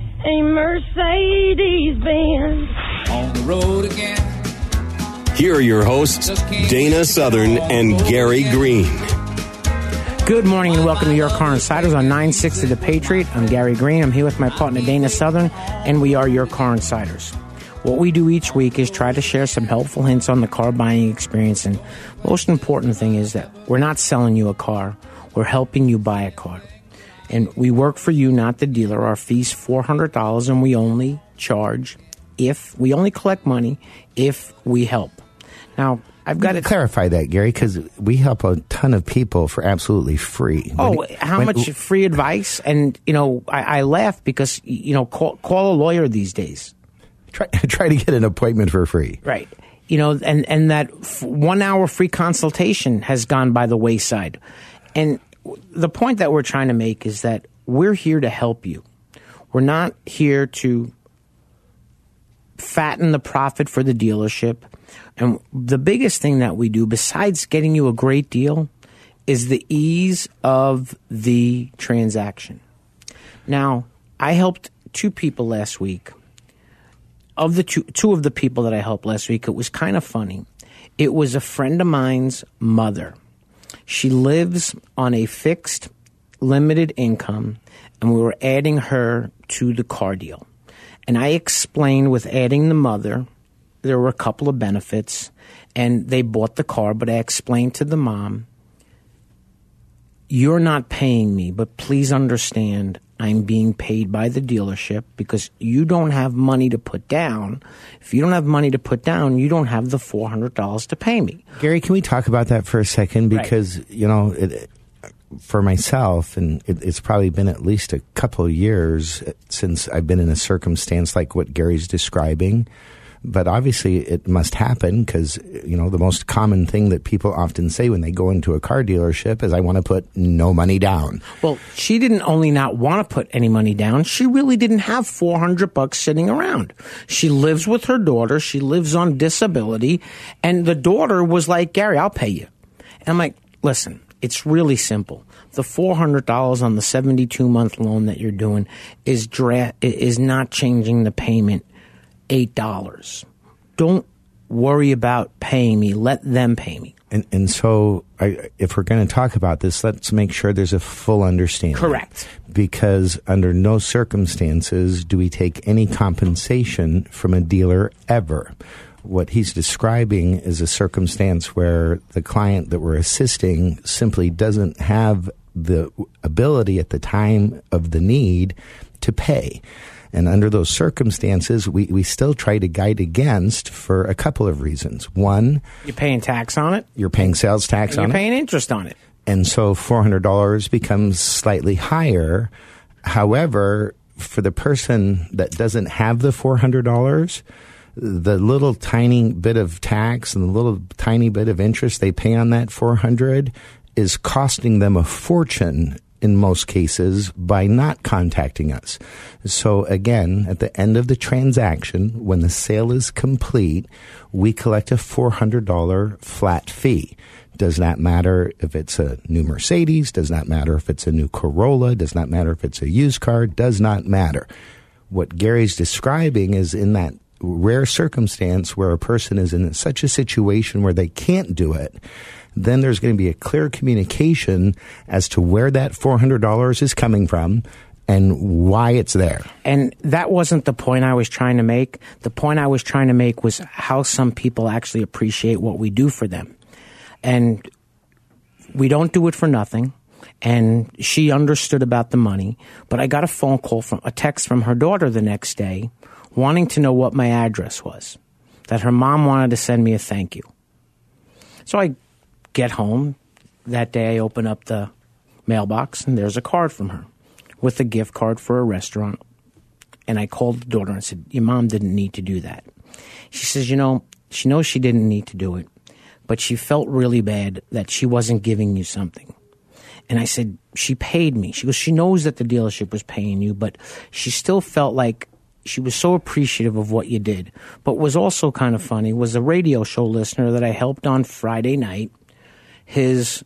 a Mercedes Benz? On the road again. Here are your hosts, Dana Southern and Gary Green. Good morning and welcome to Your Car Insiders on 960 The Patriot. I'm Gary Green. I'm here with my partner Dana Southern, and we are Your Car Insiders. What we do each week is try to share some helpful hints on the car buying experience, and most important thing is that we're not selling you a car, we're helping you buy a car. And we work for you, not the dealer. Our fee's $400, and we only charge if we only collect money if we help. Now, I've got to clarify that, Gary, because we help a ton of people for absolutely free. Oh, When- how when- much free advice? And you know, I, I laugh because you know, call, call a lawyer these days, Try, try to get an appointment for free. right? You know, and and that f- one hour free consultation has gone by the wayside. And the point that we're trying to make is that we're here to help you. We're not here to fatten the profit for the dealership. And the biggest thing that we do, besides getting you a great deal, is the ease of the transaction. Now, I helped two people last week. Of the two, two of the people that I helped last week, it was kind of funny. It was a friend of mine's mother. She lives on a fixed, limited income, and we were adding her to the car deal. And I explained with adding the mother, there were a couple of benefits, and they bought the car, but I explained to the mom, you're not paying me, but please understand I'm being paid by the dealership because you don't have money to put down. If you don't have money to put down, you don't have the $400 to pay me. Gary, can we talk about that for a second? Right. Because, you know, it, for myself, and it, it's probably been at least a couple of years since I've been in a circumstance like what Gary's describing. But obviously, it must happen because, you know, the most common thing that people often say when they go into a car dealership is, I want to put no money down. Well, she didn't only not want to put any money down, she really didn't have 400 bucks sitting around. She lives with her daughter, she lives on disability, and the daughter was like, "Gary, I'll pay you." And I'm like, "Listen, it's really simple. The $400 on the 72 month loan that you're doing is dra- is not changing the payment $8. Don't worry about paying me. Let them pay me." And, and so, I, if we're going to talk about this, let's make sure there's a full understanding. Correct. Because under no circumstances do we take any compensation from a dealer ever. What he's describing is a circumstance where the client that we're assisting simply doesn't have the ability at the time of the need to pay. And under those circumstances, we, we still try to guide against for a couple of reasons. One, You're paying tax on it, you're paying sales tax on you're paying interest on it. and so $400 becomes slightly higher. However, for the person that doesn't have the $400, the little tiny bit of tax and the little tiny bit of interest they pay on that 400 is costing them a fortune in most cases by not contacting us. So again, at the end of the transaction, when the sale is complete, we collect a $400 flat fee. Does not matter if it's a new Mercedes, does not matter if it's a new Corolla, does not matter if it's a used car, does not matter. What Gary's describing is in that rare circumstance where a person is in such a situation where they can't do it, then there's going to be a clear communication as to where that $400 is coming from and why it's there. And that wasn't the point I was trying to make. The point I was trying to make was how some people actually appreciate what we do for them. And we don't do it for nothing. And she understood about the money. But I got a phone call from a text from her daughter the next day wanting to know what my address was. That her mom wanted to send me a thank you. So I get home. That day I open up the mailbox and there's a card from her with a gift card for a restaurant. And I called the daughter and said, Your mom didn't need to do that. She says, You know, she knows she didn't need to do it, but she felt really bad that she wasn't giving you something. And I said, She paid me. She goes, She knows that the dealership was paying you, but she still felt like she was so appreciative of what you did. But was also kind of funny was a radio show listener that I helped on Friday night. His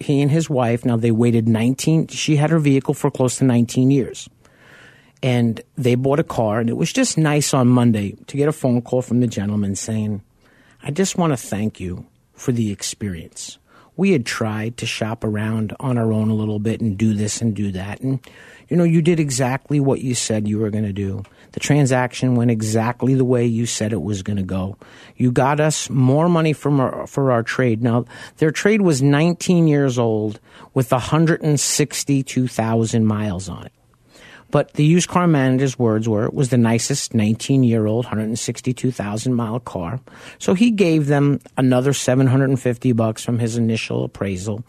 he and his wife now they waited 19 she had her vehicle for close to 19 years. And they bought a car and it was just nice on monday to get a phone call from the gentleman saying i just want to thank you for the experience. We had tried to shop around on our own a little bit and do this and do that and you know you did exactly what you said you were going to do the transaction went exactly the way you said it was going to go. You got us more money from our, for our trade. Now their trade was 19 years old with 162000 miles on it but the used car manager's words were it was the nicest 19 year old 162,000 mile car. So he gave them another 750 bucks from his initial appraisal.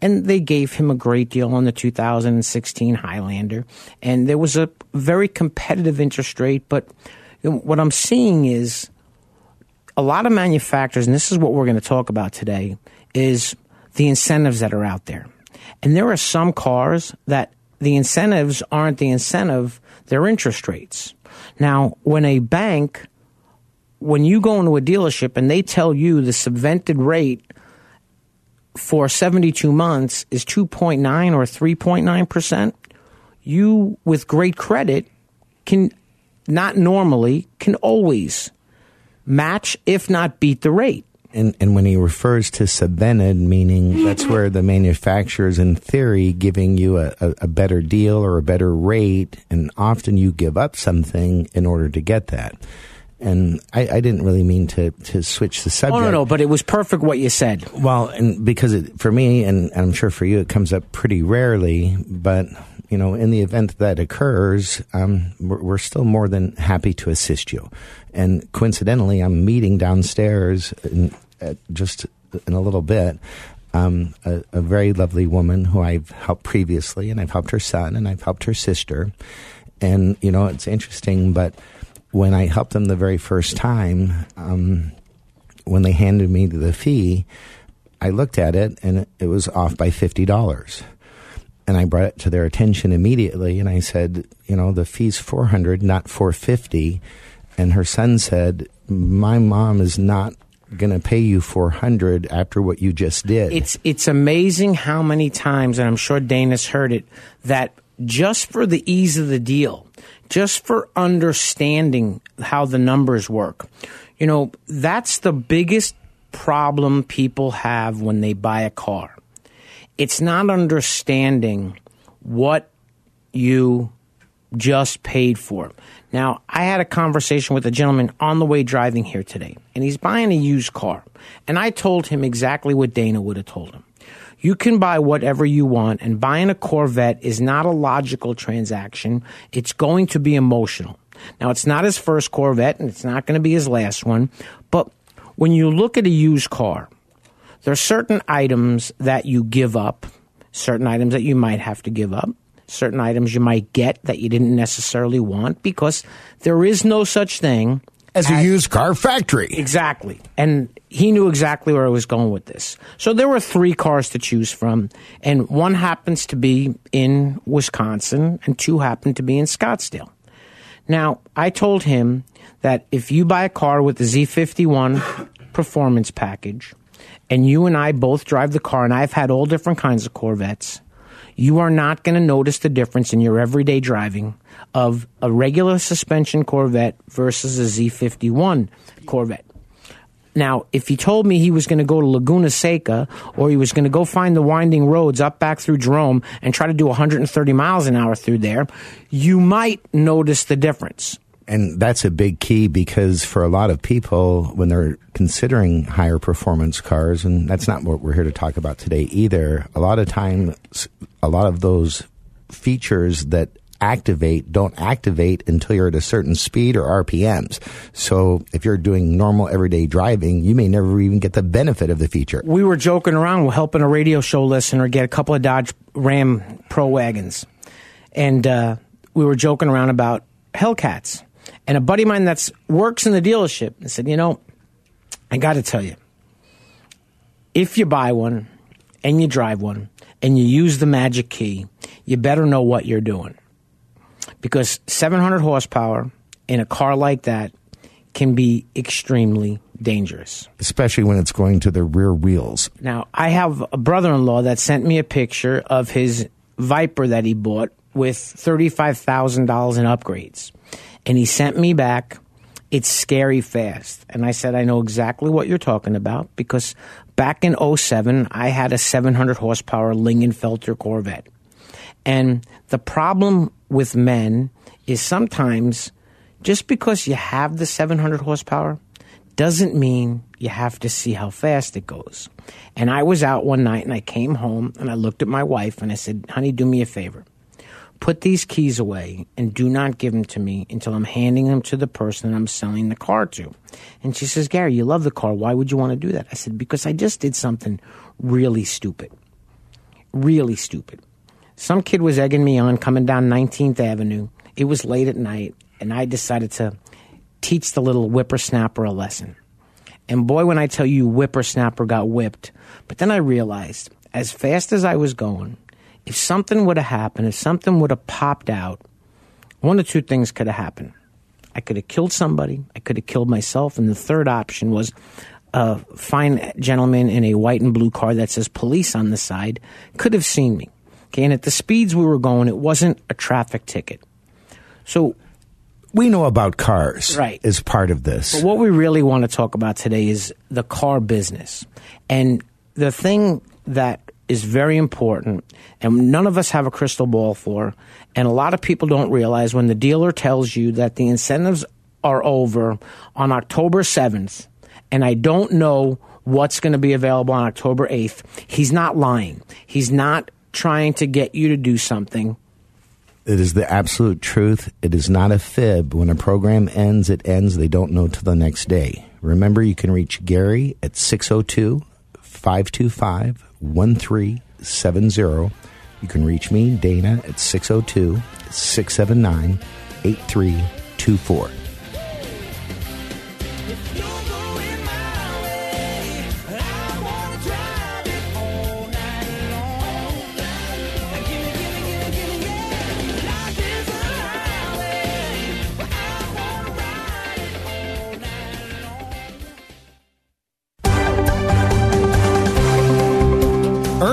And they gave him a great deal on the 2016 Highlander. And there was a very competitive interest rate. But what I'm seeing is a lot of manufacturers, and this is what we're going to talk about today, is the incentives that are out there. And there are some cars that the incentives aren't the incentive, they're interest rates. Now, when a bank, when you go into a dealership and they tell you the subvented rate for 72 months is 2.9 or 3.9%, you, with great credit, can not normally, can always match, if not beat the rate. And, and when he refers to subvented, meaning that's where the manufacturer's in theory giving you a, a, a better deal or a better rate, and often you give up something in order to get that. And I, I didn't really mean to, to switch the subject. Oh, no, no, but it was perfect what you said. Well, and because it, for me, and I'm sure for you, it comes up pretty rarely, but you know, in the event that occurs, um, we're, we're, still more than happy to assist you. And coincidentally, I'm meeting downstairs in, uh, just in a little bit. Um, a, a, very lovely woman who I've helped previously, and I've helped her son, and I've helped her sister. And you know, it's interesting, but when I helped them the very first time, um, when they handed me the fee, I looked at it and it was off by fifty dollars. And I brought it to their attention immediately, and I said, you know, the fee's four hundred, not four fifty. And her son said, "My mom is not going to pay you 400 after what you just did. It's it's amazing how many times and I'm sure Dana's heard it that just for the ease of the deal, just for understanding how the numbers work. You know, that's the biggest problem people have when they buy a car. It's not understanding what you just paid for. Now, I had a conversation with a gentleman on the way driving here today, and he's buying a used car. And I told him exactly what Dana would have told him. You can buy whatever you want, and buying a Corvette is not a logical transaction. It's going to be emotional. Now, it's not his first Corvette, and it's not going to be his last one, but when you look at a used car, there are certain items that you give up, certain items that you might have to give up certain items you might get that you didn't necessarily want because there is no such thing as a used car factory. Exactly. And he knew exactly where I was going with this. So there were three cars to choose from, and one happens to be in Wisconsin, and two happen to be in Scottsdale. Now, I told him that if you buy a car with the Z51 performance package, and you and I both drive the car, and I've had all different kinds of Corvettes, you are not going to notice the difference in your everyday driving of a regular suspension Corvette versus a Z51 Corvette. Now, if he told me he was going to go to Laguna Seca or he was going to go find the winding roads up back through Jerome and try to do 130 miles an hour through there, you might notice the difference. And that's a big key because for a lot of people, when they're considering higher performance cars, and that's not what we're here to talk about today either, a lot of times, a lot of those features that activate don't activate until you're at a certain speed or RPMs. So if you're doing normal everyday driving, you may never even get the benefit of the feature. We were joking around, we're helping a radio show listener get a couple of Dodge Ram Pro wagons. And uh, we were joking around about Hellcats. And a buddy of mine that's works in the dealership said, you know, I got to tell you, if you buy one and you drive one and you use the magic key, you better know what you're doing. Because 700 horsepower in a car like that can be extremely dangerous. Especially when it's going to the rear wheels. Now, I have a brother in law that sent me a picture of his Viper that he bought with $35,000 in upgrades. And he sent me back, it's scary fast. And I said, I know exactly what you're talking about because back in 07, I had a 700 horsepower Lingenfelter Corvette. And the problem with men is sometimes just because you have the 700 horsepower doesn't mean you have to see how fast it goes. And I was out one night and I came home and I looked at my wife and I said, honey, do me a favor. Put these keys away and do not give them to me until I'm handing them to the person I'm selling the car to. And she says, Gary, you love the car. Why would you want to do that? I said, because I just did something really stupid. Really stupid. Some kid was egging me on coming down 19th Avenue. It was late at night, and I decided to teach the little whippersnapper a lesson. And boy, when I tell you whippersnapper got whipped. But then I realized, as fast as I was going, if something would have happened, if something would have popped out, one of two things could have happened. I could have killed somebody, I could have killed myself, and the third option was a fine gentleman in a white and blue car that says police on the side could have seen me. Okay, and at the speeds we were going, it wasn't a traffic ticket. So we know about cars right. as part of this. But what we really want to talk about today is the car business. And the thing that is very important, and none of us have a crystal ball for, and a lot of people don't realize when the dealer tells you that the incentives are over on October 7th, and I don't know what's going to be available on October 8th, he's not lying. He's not trying to get you to do something. It is the absolute truth. It is not a fib. When a program ends, it ends. They don't know till the next day. Remember, you can reach Gary at 602 525 1370. You can reach me, Dana, at 602 679 8324.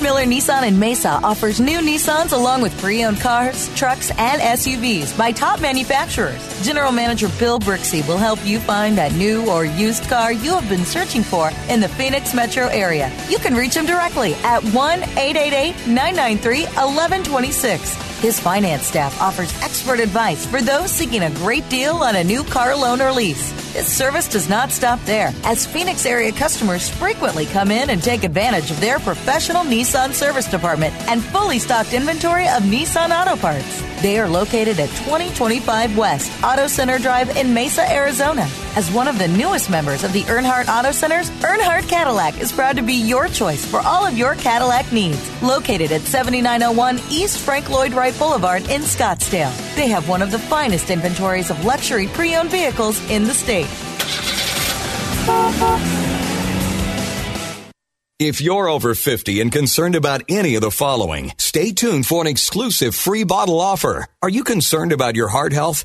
Miller Nissan in Mesa offers new Nissans along with pre owned cars, trucks, and SUVs by top manufacturers. General Manager Bill Brixey will help you find that new or used car you have been searching for in the Phoenix metro area. You can reach him directly at 1 888 993 1126. His finance staff offers expert advice for those seeking a great deal on a new car loan or lease. This service does not stop there, as Phoenix area customers frequently come in and take advantage of their professional Nissan service department and fully stocked inventory of Nissan auto parts. They are located at 2025 West Auto Center Drive in Mesa, Arizona. As one of the newest members of the Earnhardt Auto Centers, Earnhardt Cadillac is proud to be your choice for all of your Cadillac needs. Located at 7901 East Frank Lloyd Wright Boulevard in Scottsdale. They have one of the finest inventories of luxury pre owned vehicles in the state. If you're over 50 and concerned about any of the following, stay tuned for an exclusive free bottle offer. Are you concerned about your heart health?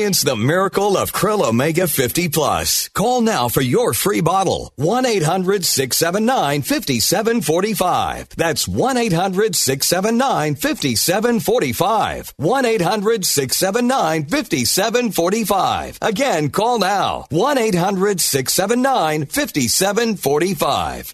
the miracle of Krill Omega 50 Plus. Call now for your free bottle. 1-800-679-5745. That's 1-800-679-5745. 1-800-679-5745. Again, call now. 1-800-679-5745.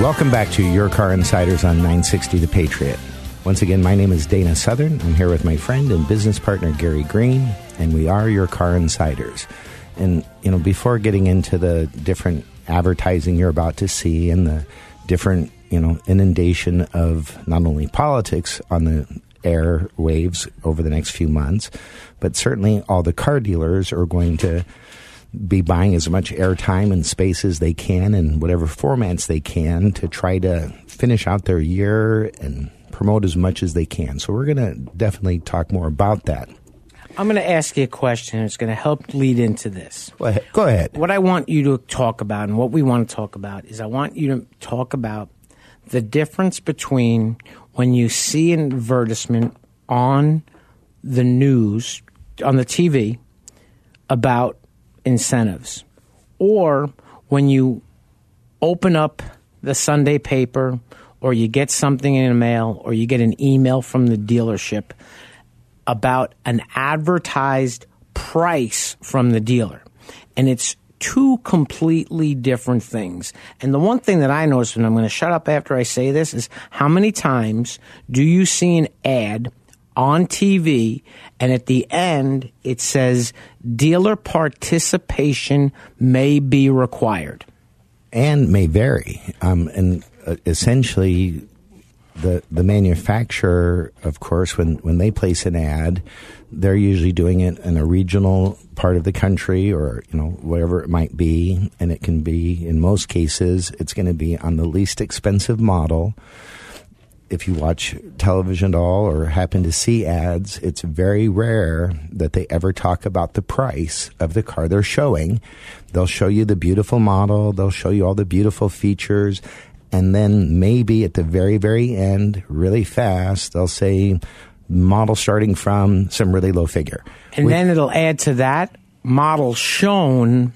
Welcome back to Your Car Insiders on 960 The Patriot. Once again, my name is Dana Southern. I'm here with my friend and business partner Gary Green, and we are Your Car Insiders. And, you know, before getting into the different advertising you're about to see and the different, you know, inundation of not only politics on the airwaves over the next few months, but certainly all the car dealers are going to be buying as much airtime and space as they can in whatever formats they can to try to finish out their year and promote as much as they can. So we're going to definitely talk more about that. I'm going to ask you a question. It's going to help lead into this. Go ahead. Go ahead. What I want you to talk about and what we want to talk about is I want you to talk about the difference between when you see an advertisement on the news, on the TV, about incentives, or when you open up the Sunday paper, or you get something in the mail, or you get an email from the dealership about an advertised price from the dealer. And it's two completely different things. And the one thing that I noticed, and I'm going to shut up after I say this, is how many times do you see an ad on TV and at the end it says dealer participation may be required? and may vary. Um, and uh, essentially, the the manufacturer, of course, when when they place an ad, they're usually doing it in a regional part of the country or you know whatever it might be, and it can be in most cases it's going to be on the least expensive model. If you watch television at all or happen to see ads, it's very rare that they ever talk about the price of the car they're showing. They'll show you the beautiful model, they'll show you all the beautiful features, and then maybe at the very, very end, really fast, they'll say model starting from some really low figure. And then it'll add to that model shown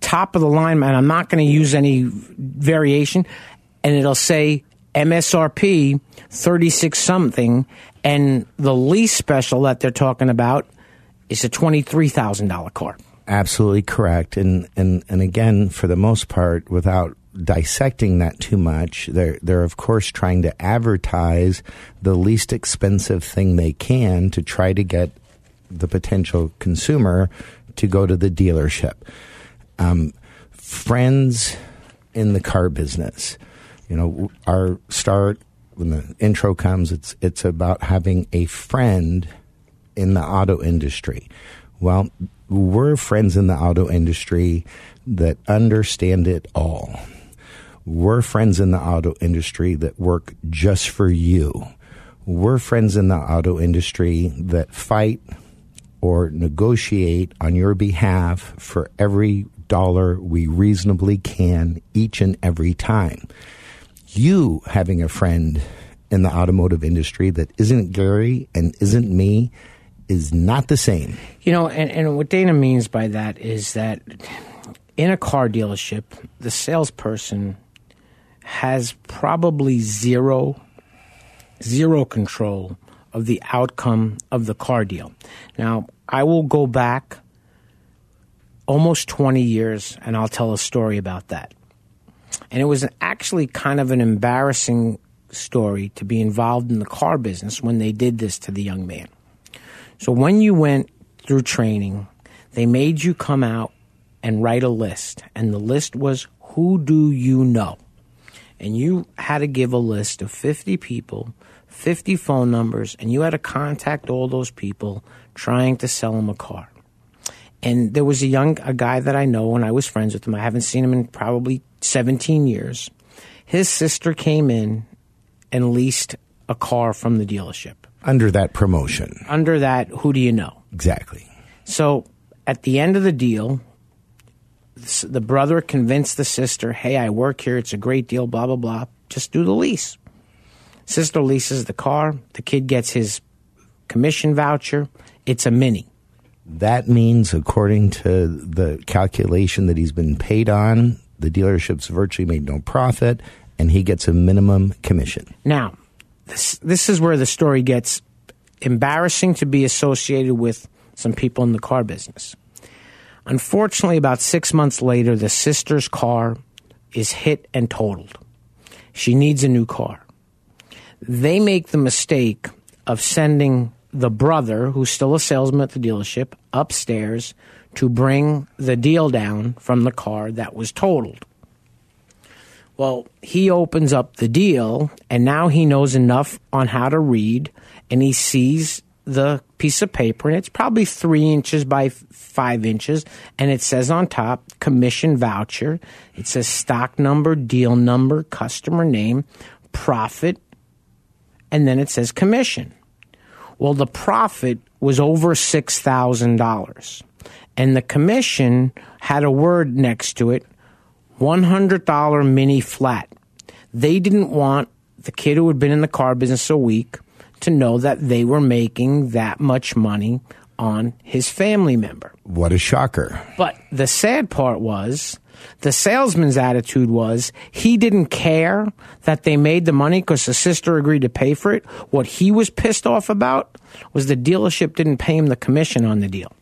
top of the line, and I'm not going to use any variation, and it'll say MSRP 36 something, and the least special that they're talking about is a $23,000 car. Absolutely correct. And, and, and again, for the most part, without dissecting that too much, they're, they're of course trying to advertise the least expensive thing they can to try to get the potential consumer to go to the dealership. Um, friends in the car business, you know, our start when the intro comes, it's it's about having a friend in the auto industry. Well, we're friends in the auto industry that understand it all. We're friends in the auto industry that work just for you. We're friends in the auto industry that fight or negotiate on your behalf for every dollar we reasonably can each and every time. You having a friend in the automotive industry that isn't Gary and isn't me is not the same. You know, and, and what Dana means by that is that in a car dealership, the salesperson has probably zero zero control of the outcome of the car deal. Now, I will go back almost 20 years and I'll tell a story about that. And it was actually kind of an embarrassing story to be involved in the car business when they did this to the young man. So when you went through training, they made you come out and write a list. And the list was who do you know? And you had to give a list of 50 people, 50 phone numbers, and you had to contact all those people trying to sell them a car. And there was a young a guy that I know and I was friends with him. I haven't seen him in probably 17 years. His sister came in and leased a car from the dealership. Under that promotion. Under that, who do you know? Exactly. So at the end of the deal, the brother convinced the sister, hey, I work here. It's a great deal, blah, blah, blah. Just do the lease. Sister leases the car. The kid gets his commission voucher. It's a mini. That means, according to the calculation that he's been paid on, the dealership's virtually made no profit, and he gets a minimum commission. Now, this, this is where the story gets embarrassing to be associated with some people in the car business. Unfortunately, about six months later, the sister's car is hit and totaled. She needs a new car. They make the mistake of sending the brother, who's still a salesman at the dealership, upstairs to bring the deal down from the car that was totaled. Well, he opens up the deal, and now he knows enough on how to read, and he sees the piece of paper, and it's probably three inches by five inches, and it says on top commission voucher. It says stock number, deal number, customer name, profit, and then it says commission. Well, the profit was over $6,000, and the commission had a word next to it $100 mini flat. They didn't want the kid who had been in the car business a week to know that they were making that much money on his family member. What a shocker. But the sad part was the salesman's attitude was he didn't care that they made the money because the sister agreed to pay for it. What he was pissed off about was the dealership didn't pay him the commission on the deal.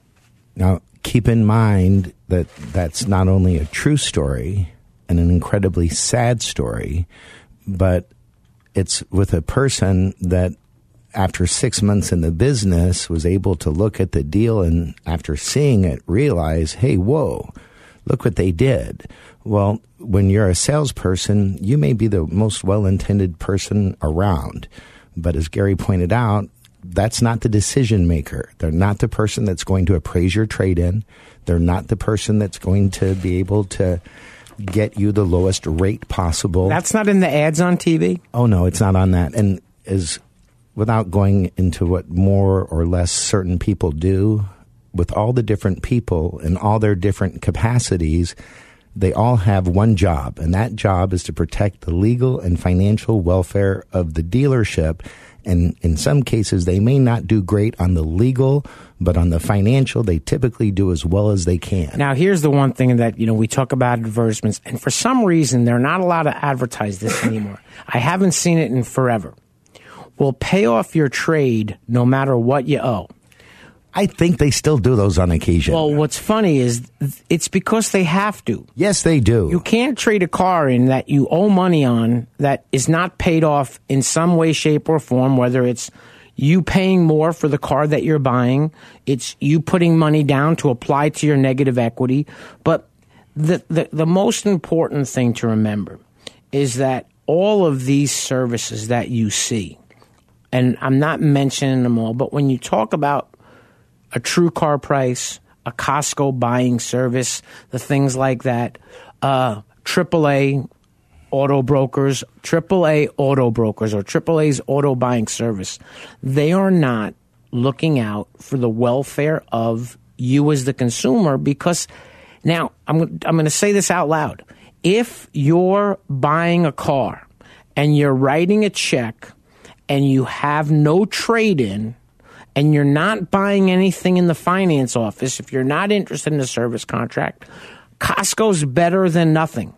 Now, keep in mind that that's not only a true story and an incredibly sad story, but it's with a person that after six months in the business was able to look at the deal and after seeing it realize, hey, whoa, look what they did. Well, when you're a salesperson, you may be the most well intended person around. But as Gary pointed out, that's not the decision maker. They're not the person that's going to appraise your trade in. They're not the person that's going to be able to get you the lowest rate possible. That's not in the ads on TV? Oh no, it's not on that. And as without going into what more or less certain people do, with all the different people and all their different capacities, they all have one job, and that job is to protect the legal and financial welfare of the dealership. And in some cases, they may not do great on the legal, but on the financial, they typically do as well as they can. Now, here's the one thing that, you know, we talk about advertisements, and for some reason, they're not allowed to advertise this anymore. I haven't seen it in forever. Will pay off your trade no matter what you owe. I think they still do those on occasion. Well, what's funny is it's because they have to. yes, they do. You can't trade a car in that you owe money on that is not paid off in some way, shape, or form, whether it's you paying more for the car that you're buying, it's you putting money down to apply to your negative equity. But the, the, the most important thing to remember is that all of these services that you see, and I'm not mentioning them all, but when you talk about a TrueCar price, a Costco buying service, the things like that, uh, AAA auto brokers, AAA auto brokers, or AAA's auto buying service, they are not looking out for the welfare of you as the consumer because now I'm, I'm going to say this out loud. If you're buying a car and you're writing a check and you have no trade in, and you're not buying anything in the finance office, if you're not interested in a service contract, Costco's better than nothing.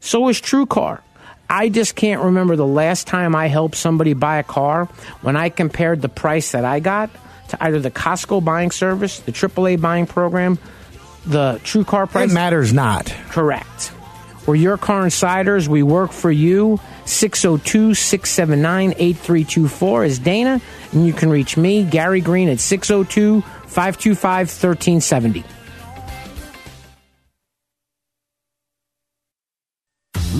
So is TrueCar. I just can't remember the last time I helped somebody buy a car when I compared the price that I got to either the Costco buying service, the AAA buying program, the TrueCar price. It matters not. Correct. We're your car insiders. We work for you. 602 679 8324 is Dana. And you can reach me, Gary Green, at 602 525 1370.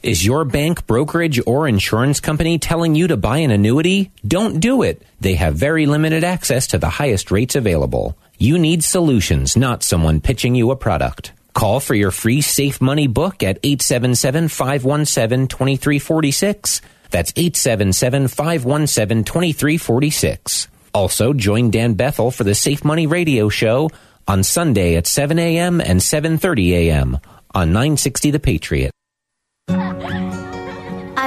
Is your bank, brokerage, or insurance company telling you to buy an annuity? Don't do it. They have very limited access to the highest rates available. You need solutions, not someone pitching you a product. Call for your free safe money book at 877-517-2346. That's 877-517-2346. Also, join Dan Bethel for the Safe Money Radio Show on Sunday at 7 a.m. and 7.30 a.m. on 960 The Patriot.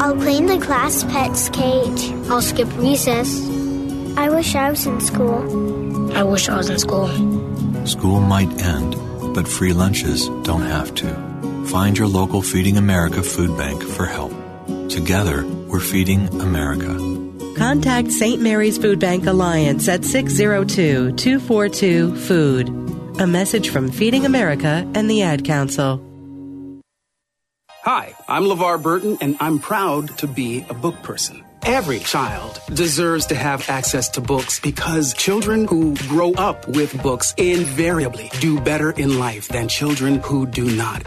I'll clean the class pet's cage. I'll skip recess. I wish I was in school. I wish I was in school. School might end, but free lunches don't have to. Find your local Feeding America food bank for help. Together, we're feeding America. Contact St. Mary's Food Bank Alliance at 602 242 Food. A message from Feeding America and the Ad Council. Hi, I'm LeVar Burton, and I'm proud to be a book person. Every child deserves to have access to books because children who grow up with books invariably do better in life than children who do not.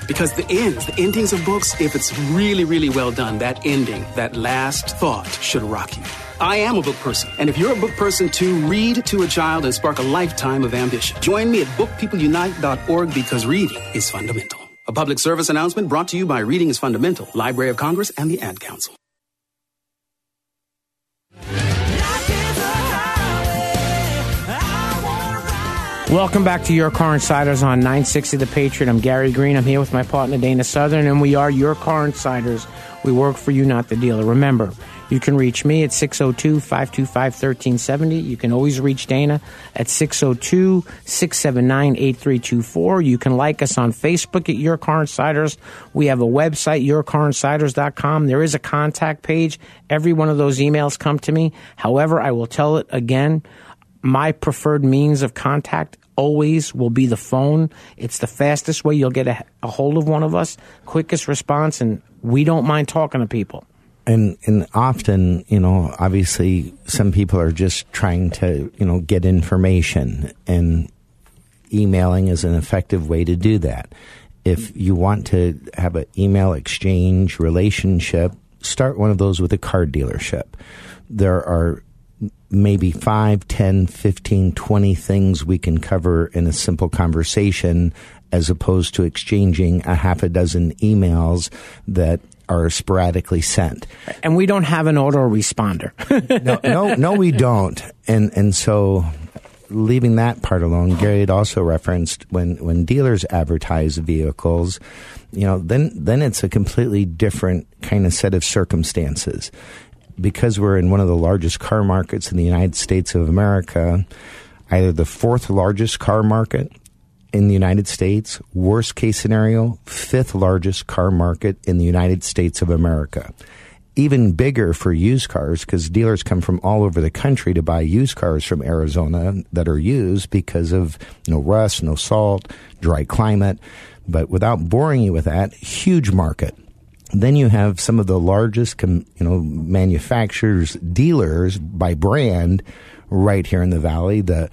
because the ends, the endings of books, if it's really, really well done, that ending, that last thought should rock you. I am a book person, and if you're a book person too, read to a child and spark a lifetime of ambition. Join me at bookpeopleunite.org because reading is fundamental. A public service announcement brought to you by Reading is Fundamental, Library of Congress, and the Ad Council. Welcome back to Your Car Insiders on 960 The Patriot. I'm Gary Green. I'm here with my partner Dana Southern, and we are Your Car Insiders. We work for you, not the dealer. Remember, you can reach me at 602 525 1370. You can always reach Dana at 602 679 8324. You can like us on Facebook at Your Car Insiders. We have a website, yourcarinsiders.com. There is a contact page. Every one of those emails come to me. However, I will tell it again my preferred means of contact always will be the phone. It's the fastest way you'll get a, a, hold of one of us, quickest response, and we don't mind talking to people. And and often, you know, obviously some people are just trying to, you know, get information and emailing is an effective way to do that. If you want to have an email exchange relationship, start one of those with a car dealership. There are maybe 5, 10, 15, 20 things we can cover in a simple conversation as opposed to exchanging a half a dozen emails that are sporadically sent. And we don't have an autoresponder. no, no, no, we don't. And and so, leaving that part alone, Gary had also referenced when when dealers advertise vehicles, you know, then then it's a completely different kind of set of circumstances. Because we're in one of the largest car markets in the United States of America, either the fourth largest car market in the United States, worst case scenario, fifth largest car market in the United States of America. Even bigger for used cars because dealers come from all over the country to buy used cars from Arizona that are used because of no rust, no salt, dry climate. But without boring you with that, huge market. Then you have some of the largest, com- you know, manufacturers, dealers by brand right here in the valley. The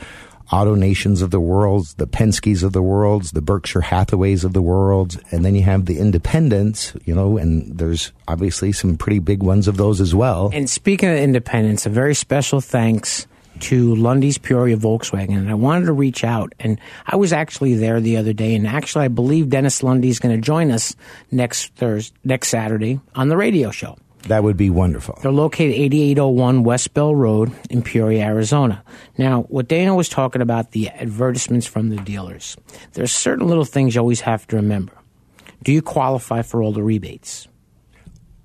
AutoNations of the world, the Penske's of the world, the Berkshire Hathaways of the world, and then you have the independents, you know, and there's obviously some pretty big ones of those as well. And speaking of independents, a very special thanks to Lundy's Peoria Volkswagen. And I wanted to reach out, and I was actually there the other day, and actually I believe Dennis Lundy is going to join us next Thursday, next Saturday on the radio show. That would be wonderful. They're located 8801 West Bell Road in Peoria, Arizona. Now, what Dana was talking about, the advertisements from the dealers, there's certain little things you always have to remember. Do you qualify for all the rebates?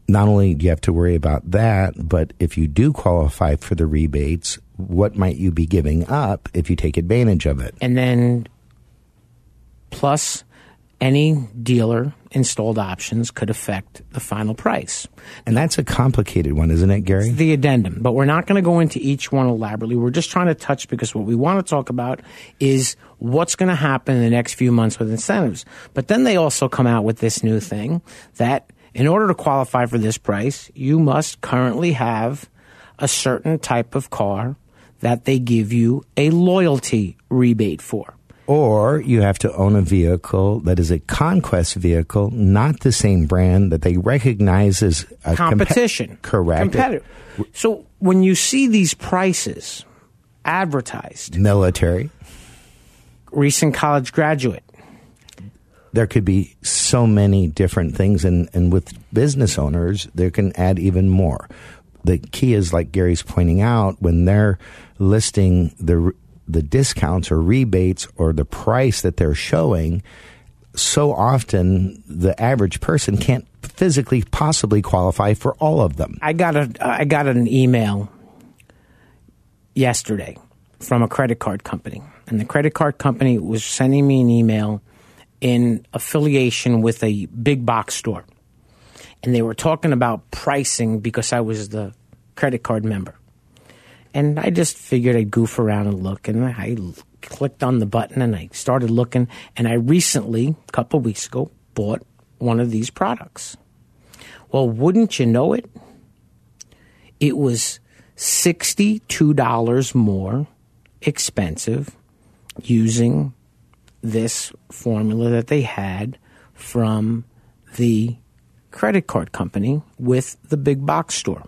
Not only do you have to worry about that, but if you do qualify for the rebates, what might you be giving up if you take advantage of it? And then, plus, any dealer installed options could affect the final price. And that's a complicated one, isn't it, Gary? It's the addendum, but we're not going to go into each one elaborately. We're just trying to touch because what we want to talk about is what's going to happen in the next few months with incentives. But then they also come out with this new thing that in order to qualify for this price, you must currently have a certain type of car that they give you a loyalty rebate for. Or you have to own a vehicle that is a conquest vehicle, not the same brand that they recognize as a compe- competition. correct. Competitive. So when you see these prices advertised, Military. recent college graduate, There could be so many different things, and, and with business owners, there can add even more. The key is, like Gary's pointing out, when they're listing the the discounts or rebates or the price that they're showing, so often the average person can't physically possibly qualify for all of them. I got a I got an email yesterday from a credit card company, and the credit card company was sending me an email in affiliation with a big box store, and they were talking about pricing because I was the credit card member, and I just figured I'd goof around and look, and I clicked on the button and I started looking, and I recently, a couple weeks ago, bought one of these products. Well, wouldn't you know it? It was $62 more expensive using this formula that they had from the credit card company with the big box store.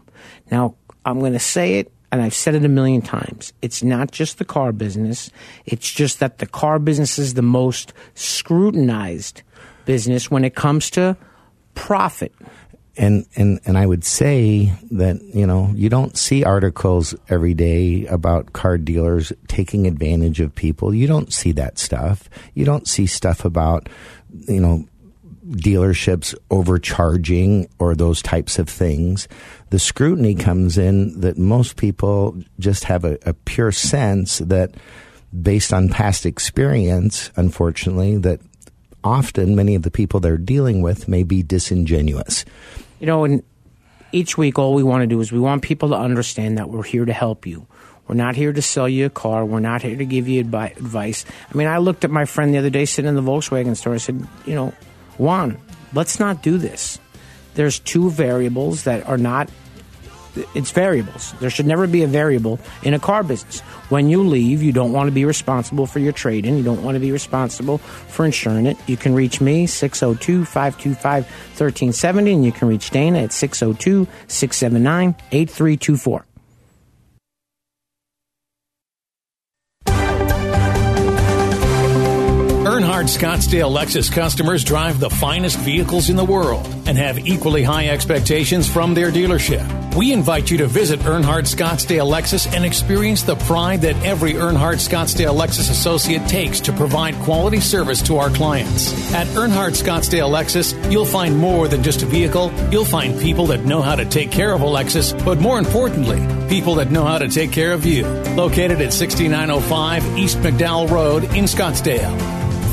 Now, I'm going to say it, and I've said it a million times. It's not just the car business, it's just that the car business is the most scrutinized business when it comes to profit. And, and and I would say that you know you don't see articles every day about car dealers taking advantage of people. You don't see that stuff. You don't see stuff about you know dealerships overcharging or those types of things. The scrutiny comes in that most people just have a, a pure sense that based on past experience, unfortunately, that often many of the people they're dealing with may be disingenuous. You know, and each week, all we want to do is we want people to understand that we're here to help you. We're not here to sell you a car. We're not here to give you advice. I mean, I looked at my friend the other day sitting in the Volkswagen store. I said, you know, Juan, let's not do this. there's two variables that are not it's variables. There should never be a variable in a car business. When you leave, you don't want to be responsible for your trade in. You don't want to be responsible for insuring it. You can reach me, 602 525 1370, and you can reach Dana at 602 679 8324. Earnhardt Scottsdale Lexus customers drive the finest vehicles in the world and have equally high expectations from their dealership. We invite you to visit Earnhardt Scottsdale Lexus and experience the pride that every Earnhardt Scottsdale Lexus associate takes to provide quality service to our clients. At Earnhardt Scottsdale Lexus, you'll find more than just a vehicle. You'll find people that know how to take care of a Lexus, but more importantly, people that know how to take care of you. Located at 6905 East McDowell Road in Scottsdale.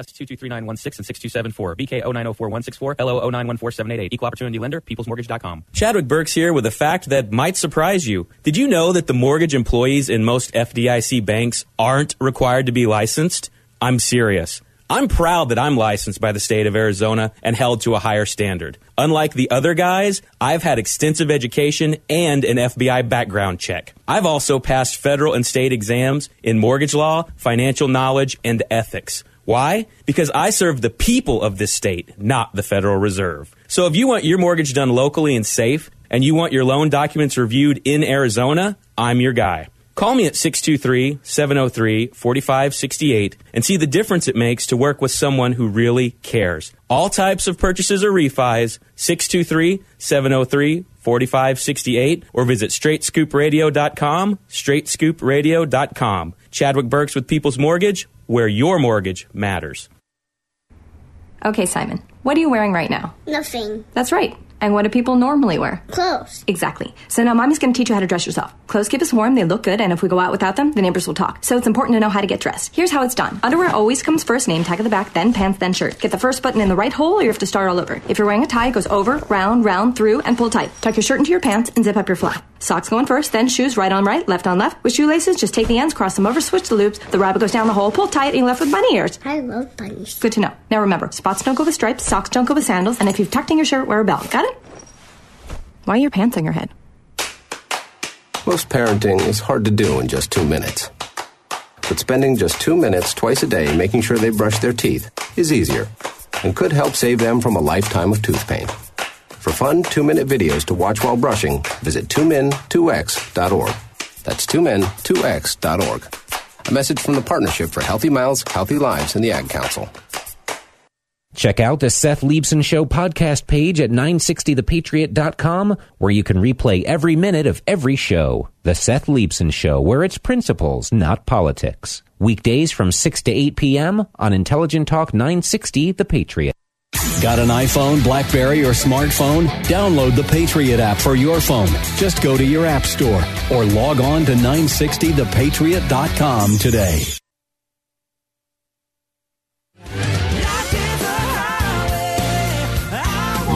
NMLS 2239116 and 6274. BK 0904164. LO 0914788. Equal Opportunity Lender. PeoplesMortgage.com. Chadwick Burks here with a fact that might surprise you. Did you know that the mortgage employees in most FDIC banks aren't required to be licensed? I'm serious. I'm proud that I'm licensed by the state of Arizona and held to a higher standard. Unlike the other guys, I've had extensive education and an FBI background check. I've also passed federal and state exams in mortgage law, financial knowledge, and ethics. Why? Because I serve the people of this state, not the Federal Reserve. So if you want your mortgage done locally and safe, and you want your loan documents reviewed in Arizona, I'm your guy. Call me at 623 703 4568 and see the difference it makes to work with someone who really cares. All types of purchases or refis, 623 703 4568, or visit straightscoopradio.com, straightscoopradio.com. Chadwick Burks with People's Mortgage, where your mortgage matters. Okay, Simon, what are you wearing right now? Nothing. That's right. And what do people normally wear? Clothes. Exactly. So now mommy's going to teach you how to dress yourself. Clothes keep us warm, they look good, and if we go out without them, the neighbors will talk. So it's important to know how to get dressed. Here's how it's done. Underwear always comes first, name tag at the back, then pants, then shirt. Get the first button in the right hole or you have to start all over. If you're wearing a tie, it goes over, round, round, through, and pull tight. Tuck your shirt into your pants and zip up your flap. Socks going first, then shoes right on right, left on left. With shoelaces, just take the ends, cross them over, switch the loops. The rabbit goes down the hole, pull tight, and you're left with bunny ears. I love bunnies. Good to know. Now remember, spots don't go with stripes, socks don't go with sandals, and if you've tucked in your shirt, wear a belt. Got it? Why are your pants on your head? Most parenting is hard to do in just two minutes. But spending just two minutes twice a day making sure they brush their teeth is easier and could help save them from a lifetime of tooth pain. For fun two minute videos to watch while brushing, visit 2min2x.org. That's 2min2x.org. A message from the Partnership for Healthy Mouths, Healthy Lives, and the Ad Council. Check out the Seth Leibsohn Show podcast page at 960thepatriot.com where you can replay every minute of every show. The Seth Leibsohn Show, where it's principles, not politics. Weekdays from 6 to 8 p.m. on Intelligent Talk 960 The Patriot. Got an iPhone, Blackberry, or smartphone? Download the Patriot app for your phone. Just go to your app store or log on to 960thepatriot.com today.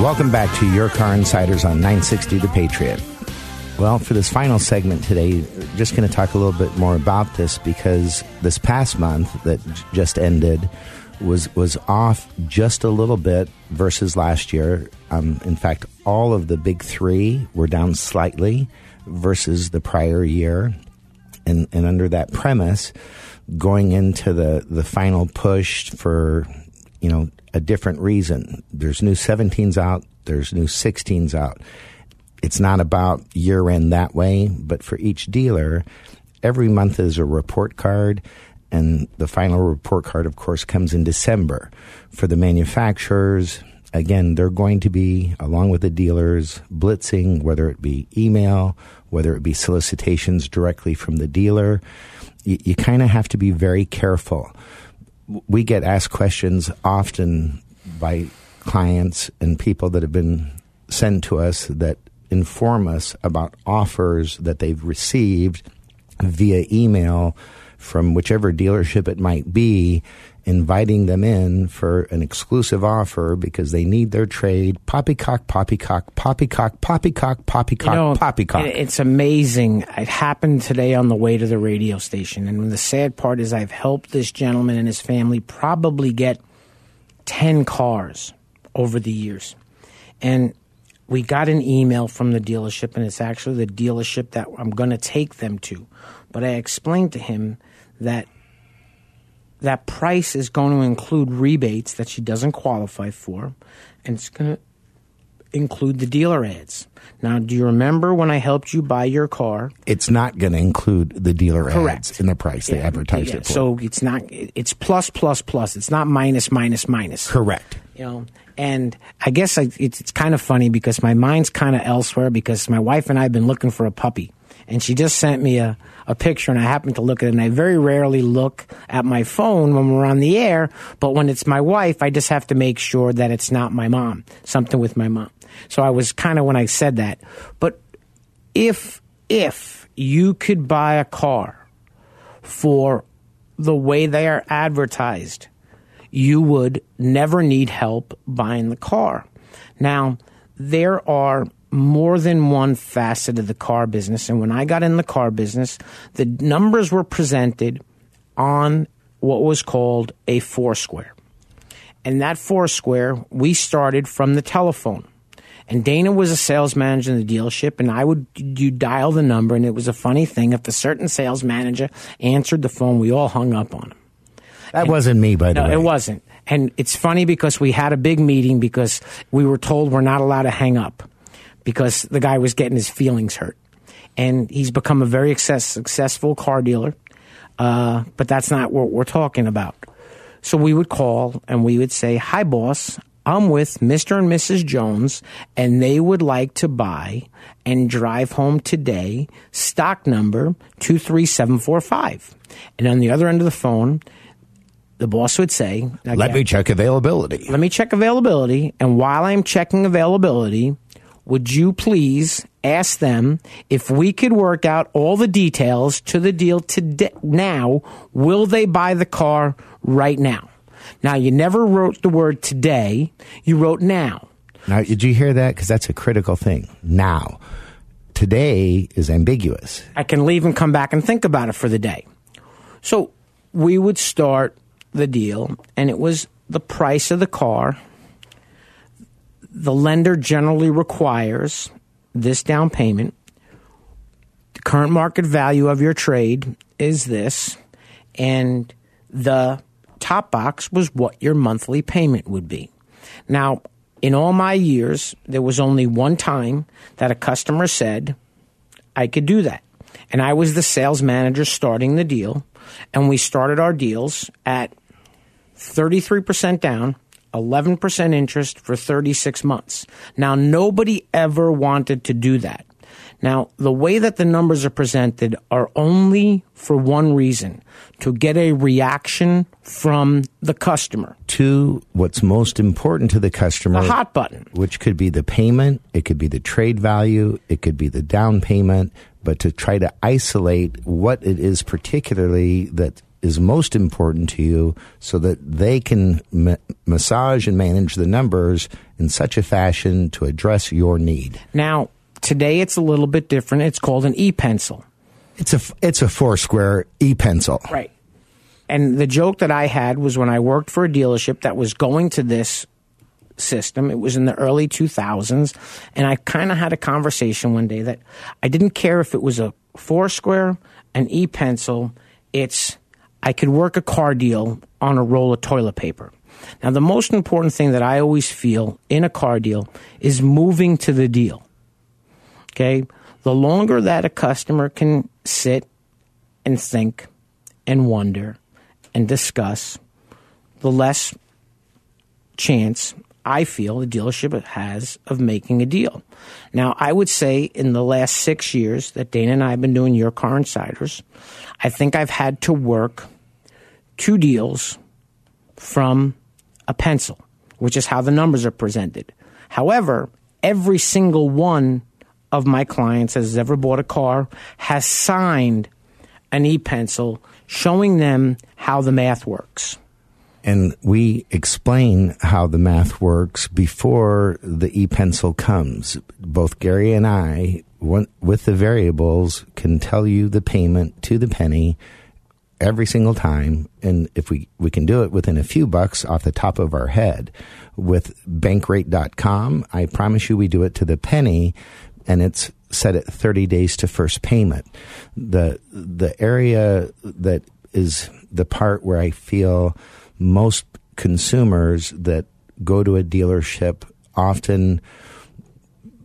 Welcome back to Your Car Insiders on 960 The Patriot. Well, for this final segment today, just going to talk a little bit more about this because this past month that j- just ended was was off just a little bit versus last year. Um, in fact, all of the big three were down slightly versus the prior year, and and under that premise, going into the the final push for you know a different reason. There's new 17s out. There's new 16s out. It's not about year end that way, but for each dealer, every month is a report card, and the final report card, of course, comes in December. For the manufacturers, again, they're going to be, along with the dealers, blitzing, whether it be email, whether it be solicitations directly from the dealer. You, you kind of have to be very careful. We get asked questions often by clients and people that have been sent to us that inform us about offers that they've received via email from whichever dealership it might be, inviting them in for an exclusive offer because they need their trade. Poppycock, poppycock, poppycock, poppycock, poppycock, You know, poppycock. It's amazing. It happened today on the way to the radio station. And the sad part is, I've helped this gentleman and his family probably get 10 cars over the years. And we got an email from the dealership, and it's actually the dealership that I'm going to take them to. But I explained to him that that price is going to include rebates that she doesn't qualify for, and it's going to include the dealer ads. Now, do you remember when I helped you buy your car? it's not going to include the dealer Correct. ads in the price they Yeah, advertised yeah, it for. So it's not. It's plus plus plus. It's not minus minus minus. Correct. You know, and I guess I, it's, it's kind of funny because my mind's kind of elsewhere because my wife and I have been looking for a puppy, and she just sent me a, a picture, and I happened to look at it, and I very rarely look at my phone when we're on the air, but when it's my wife, I just have to make sure that it's not my mom, something with my mom. So I was kind of when I said that, but if if you could buy a car for the way they are advertised, you would never need help buying the car. Now, there are more than one facet of the car business. And when I got in the car business, the numbers were presented on what was called a Foursquare. And that Foursquare, we started from the telephone. And Dana was a sales manager in the dealership, and I would you dial the number, and it was a funny thing. If the certain sales manager answered the phone, we all hung up on him. That wasn't me, by the No, way. it wasn't. And it's funny because we had a big meeting because we were told we're not allowed to hang up because the guy was getting his feelings hurt. And he's become a very success, successful car dealer. Uh, but that's not what we're talking about. So we would call and we would say, Hi, boss. I'm with Mr. and Mrs. Jones, and they would like to buy and drive home today stock number 23745. And on the other end of the phone, the boss would say, Let me check availability. let me check availability. And while I'm checking availability, would you please ask them if we could work out all the details to the deal today? Now, will they buy the car right now? Now, you never wrote the word today, you wrote now. Now, did you hear that? Because that's a critical thing. Now, today is ambiguous. I can leave and come back and think about it for the day. So we would start the deal, and it was the price of the car. The lender generally requires this down payment. The current market value of your trade is this, and the top box was what your monthly payment would be. Now, in all my years, there was only one time that a customer said, I could do that. And I was the sales manager starting the deal. And we started our deals at 33% down, 11% interest for 36 months. Now, nobody ever wanted to do that. Now, the way that the numbers are presented are only for one reason to get a reaction from the customer. To what's most important to the customer. The hot button. Which could be the payment, it could be the trade value, it could be the down payment, but to try to isolate what it is particularly that is most important to you so that they can ma- massage and manage the numbers in such a fashion to address your need. Now, today it's a little bit different. It's called an e pencil. It's a it's a Foursquare e pencil. Right. And the joke that I had was when I worked for a dealership that was going to this system. It was in the early 2000s. And I kind of had a conversation one day that I didn't care if it was a Foursquare, an e pencil. It's, I could work a car deal on a roll of toilet paper. Now, the most important thing that I always feel in a car deal is moving to the deal. Okay. The longer that a customer can sit and think and wonder and discuss, the less chance I feel the dealership has of making a deal. Now, I would say in the last six years that Dana and I have been doing Your Car Insiders, I think I've had to work two deals from a pencil, which is how the numbers are presented. However, every single one of my clients has ever bought a car has signed an e pencil showing them how the math works. And we explain how the math works before the e pencil comes. Both Gary and I, with the variables, can tell you the payment to the penny every single time. And if we, we can do it within a few bucks off the top of our head. With bankrate.com, I promise you we do it to the penny and it's set at 30 days to first payment. The, the area that is the part where I feel most consumers that go to a dealership often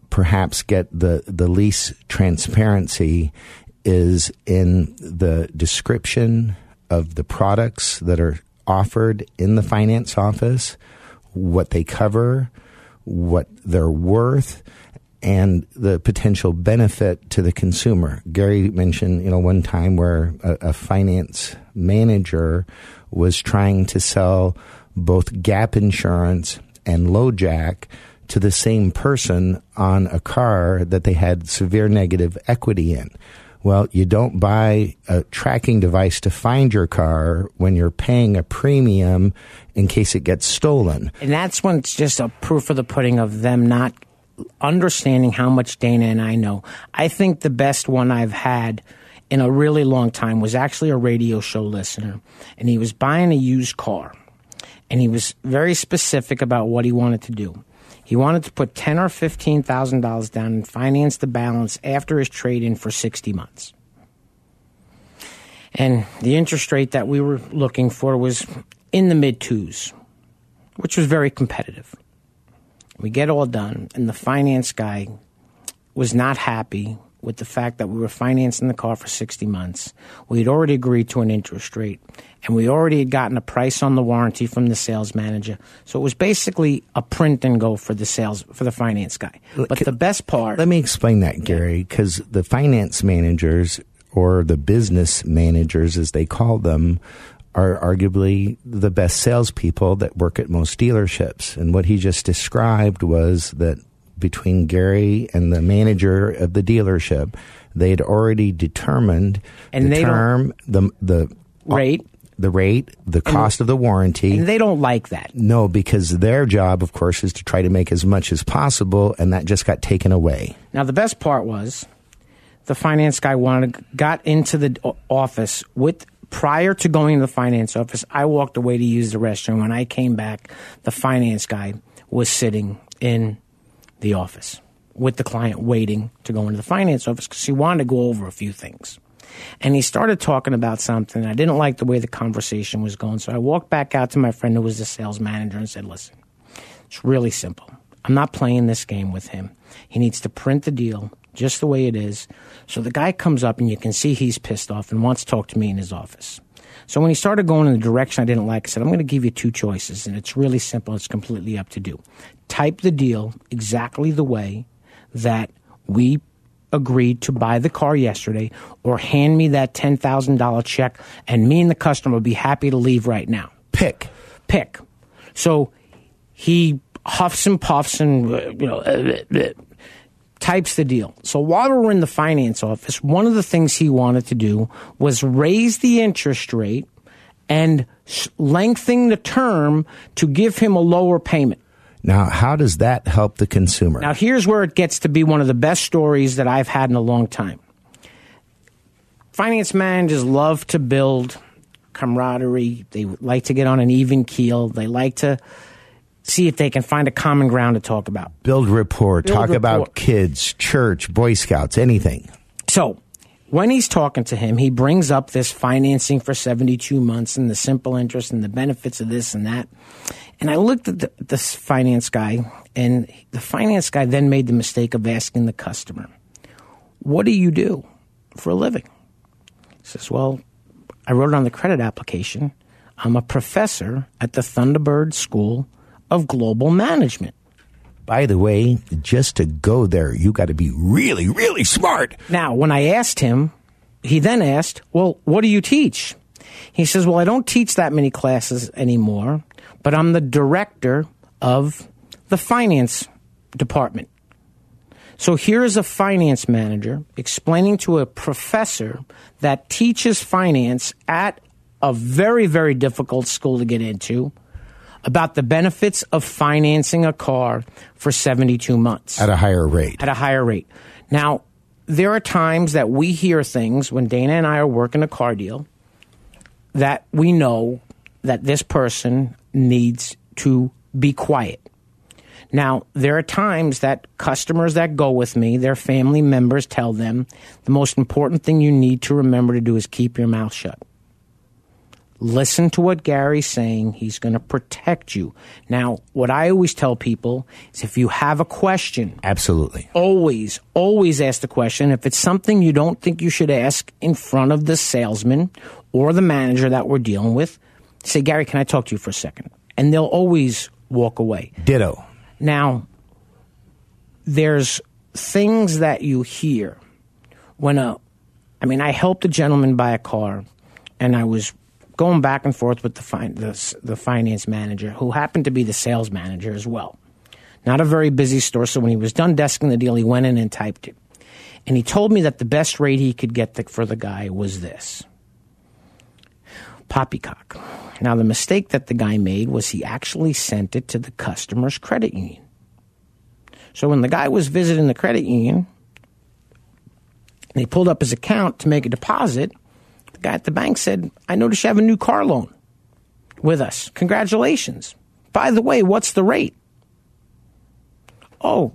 perhaps get the, the least transparency is in the description of the products that are offered in the finance office, what they cover, what they're worth, and the potential benefit to the consumer. Gary mentioned, you know, one time where a, a finance manager was trying to sell both gap insurance and LoJack to the same person on a car that they had severe negative equity in. Well, you don't buy a tracking device to find your car when you're paying a premium in case it gets stolen. And that's when it's just a proof of the pudding of them not understanding how much Dana and I know. I think the best one I've had in a really long time was actually a radio show listener, and he was buying a used car, and he was very specific about what he wanted to do. He wanted to put ten or fifteen thousand dollars down and finance the balance after his trade in for sixty months. And the interest rate that we were looking for was in the mid twos, which was very competitive. We get all done, and the finance guy was not happy with the fact that we were financing the car for 60 months. We had already agreed to an interest rate, and we already had gotten a price on the warranty from the sales manager. So it was basically a print and go for the sales for the finance guy. But the best part, Let me explain that, Gary, because the finance managers or the business managers, as they call them, are arguably the best salespeople that work at most dealerships. And what he just described was that between Gary and the manager of the dealership, they had already determined And the term, the the uh, Rate. the rate, the cost of the warranty. and they don't like that. No, because their job, of course, is to try to make as much as possible, and that just got taken away. Now the best part was the finance guy wanted got into the office with prior to going to the finance office. I walked away to use the restroom. When I came back, the finance guy was sitting in the office with the client waiting to go into the finance office because he wanted to go over a few things. And he started talking about something. I didn't like the way the conversation was going. So I walked back out to my friend who was the sales manager and said, Listen, it's really simple. I'm not playing this game with him. He needs to print the deal just the way it is. So the guy comes up and you can see he's pissed off and wants to talk to me in his office. So when he started going in the direction I didn't like, I said, I'm going to give you two choices, and it's really simple. It's completely up to you. Type the deal exactly the way that we agreed to buy the car yesterday, or hand me that $10,000 check, and me and the customer will be happy to leave right now. Pick. Pick. So he huffs and puffs and, uh, you know, uh, uh, uh, types the deal. So while we were in the finance office, one of the things he wanted to do was raise the interest rate and lengthen the term to give him a lower payment. Now, how does that help the consumer? Now, here's where it gets to be one of the best stories that I've had in a long time. Finance managers love to build camaraderie. They like to get on an even keel. They like to see if they can find a common ground to talk about. Build rapport, Build talk rapport. about kids, church, Boy Scouts, anything. So when he's talking to him, he brings up this financing for 72 months and the simple interest and the benefits of this and that. And I looked at the, this finance guy, and the finance guy then made the mistake of asking the customer, What do you do for a living? He says, Well, I wrote it on the credit application. I'm a professor at the Thunderbird School of Global Management. By the way, just to go there, you got to be really, really smart. Now, when I asked him, he then asked, Well, what do you teach? He says, Well, I don't teach that many classes anymore, but I'm the director of the finance department. So here is a finance manager explaining to a professor that teaches finance at a very, very difficult school to get into about the benefits of financing a car for 72 months At a higher rate. at a higher rate. Now, there are times that we hear things when Dana and I are working a car deal that we know that this person needs to be quiet. Now, there are times that customers that go with me, their family members tell them the most important thing you need to remember to do is keep your mouth shut. Listen to what Gary's saying. He's going to protect you. Now, what I always tell people is if you have a question, Absolutely. always, always ask the question. If it's something you don't think you should ask in front of the salesman or the manager that we're dealing with, say, Gary, can I talk to you for a second? And they'll always walk away. Ditto. Now, there's things that you hear when a, I mean, I helped a gentleman buy a car, and I was going back and forth with the fin- the, the finance manager, who happened to be the sales manager as well. Not a very busy store, so when he was done desking the deal, he went in and typed it, and he told me that the best rate he could get the, for the guy was this. Poppycock. Now, the mistake that the guy made was he actually sent it to the customer's credit union. So when the guy was visiting the credit union, and he pulled up his account to make a deposit, the guy at the bank said, I noticed you have a new car loan with us. Congratulations. By the way, what's the rate? Oh,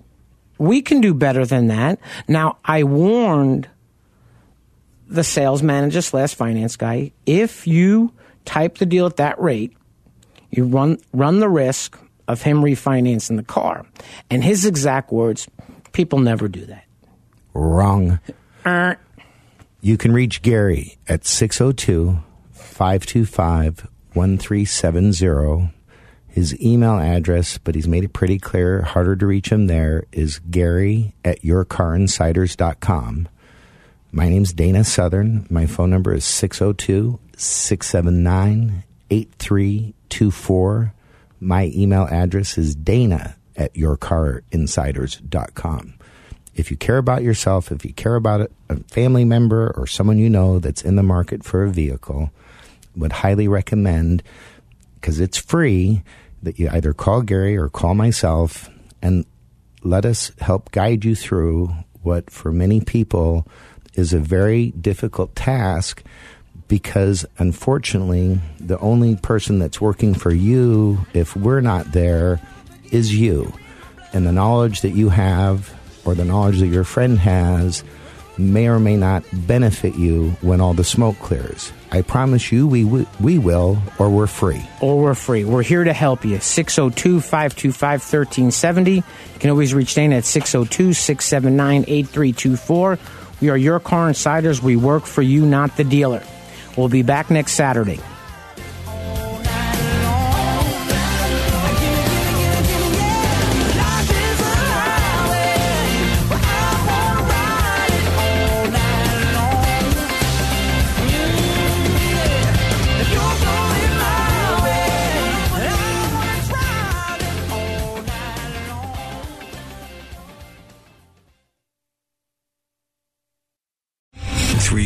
we can do better than that. Now, I warned the sales manager slash finance guy if you type the deal at that rate, you run run the risk of him refinancing the car. And his exact words, people never do that. Wrong. Er, You can reach Gary at 602 525 1370. His email address, but he's made it pretty clear, harder to reach him there, is Gary at yourcarinsiders.com. My name's Dana Southern. My phone number is 602 679 8324. My email address is dana at yourcarinsiders.com. If you care about yourself, if you care about a, family member or someone you know that's in the market for a vehicle, would highly recommend because it's free that you either call Gary or call myself and let us help guide you through what for many people is a very difficult task because unfortunately the only person that's working for you if we're not there is you. And the knowledge that you have or the knowledge that your friend has may or may not benefit you when all the smoke clears. I promise you we we will or we're free. or we're free. We're here to help you. 602 525 1370. You can always reach Dana at 602 679 8324. We are your car insiders. We work for you, not the dealer. We'll be back next Saturday.